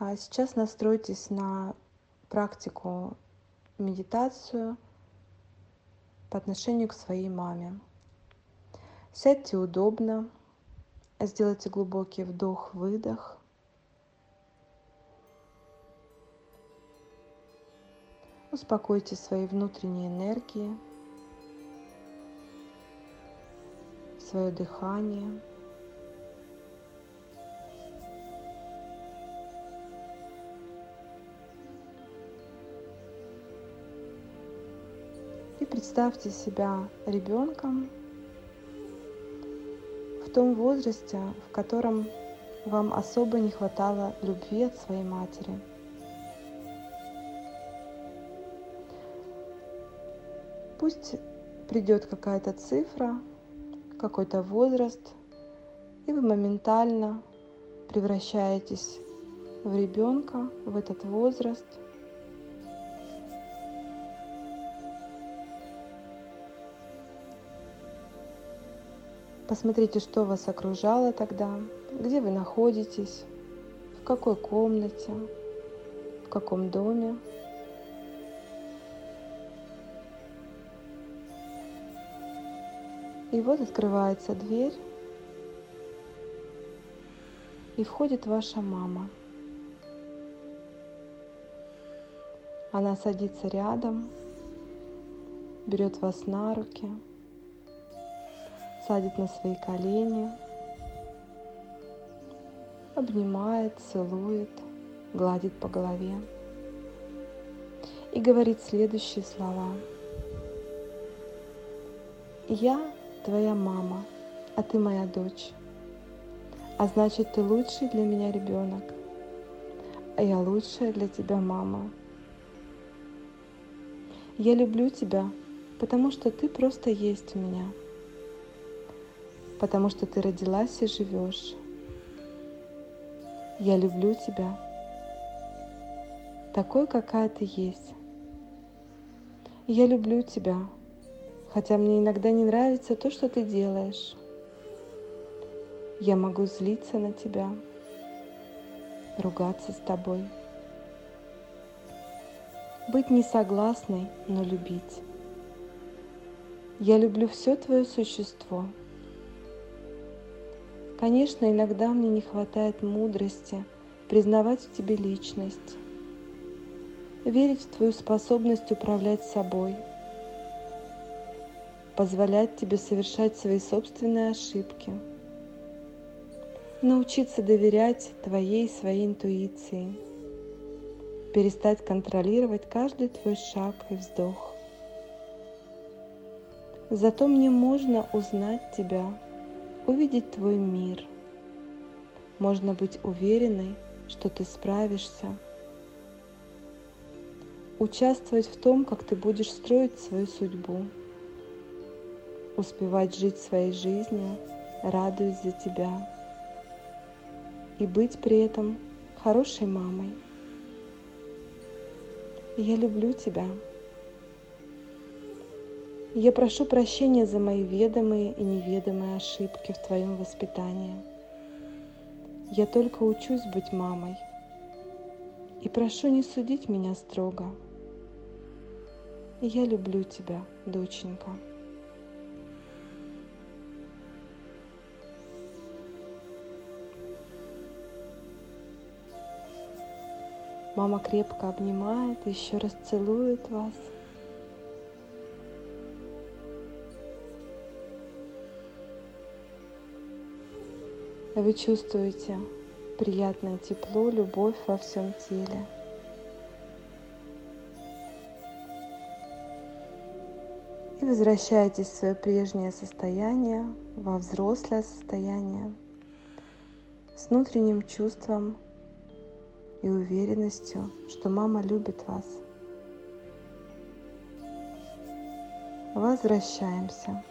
А сейчас настройтесь на практику медитацию по отношению к своей маме. Сядьте удобно, сделайте глубокий вдох-выдох. Успокойте свои внутренние энергии, свое дыхание. Представьте себя ребенком в том возрасте, в котором вам особо не хватало любви от своей матери. Пусть придет какая-то цифра, какой-то возраст, и вы моментально превращаетесь в ребенка в этот возраст. Посмотрите, что вас окружало тогда, где вы находитесь, в какой комнате, в каком доме. И вот открывается дверь, и входит ваша мама. Она садится рядом, берет вас на руки, садит на свои колени, обнимает, целует, гладит по голове и говорит следующие слова. Я твоя мама, а ты моя дочь. А значит, ты лучший для меня ребенок, а я лучшая для тебя мама. Я люблю тебя, потому что ты просто есть у меня, потому что ты родилась и живешь. Я люблю тебя, такой, какая ты есть. Я люблю тебя, хотя мне иногда не нравится то, что ты делаешь. Я могу злиться на тебя, ругаться с тобой, быть несогласной, но любить. Я люблю все твое существо. Конечно, иногда мне не хватает мудрости признавать в тебе личность, верить в твою способность управлять собой – позволять тебе совершать свои собственные ошибки, научиться доверять твоей и своей интуиции, перестать контролировать каждый твой шаг и вздох. Зато мне можно узнать тебя, увидеть твой мир. Можно быть уверенной, что ты справишься. Участвовать в том, как ты будешь строить свою судьбу успевать жить своей жизнью, радуясь за тебя и быть при этом хорошей мамой. Я люблю тебя. Я прошу прощения за мои ведомые и неведомые ошибки в твоем воспитании. Я только учусь быть мамой. И прошу не судить меня строго. Я люблю тебя, доченька. Мама крепко обнимает, еще раз целует вас. Вы чувствуете приятное тепло, любовь во всем теле. И возвращаетесь в свое прежнее состояние, во взрослое состояние, с внутренним чувством и уверенностью, что мама любит вас. Возвращаемся.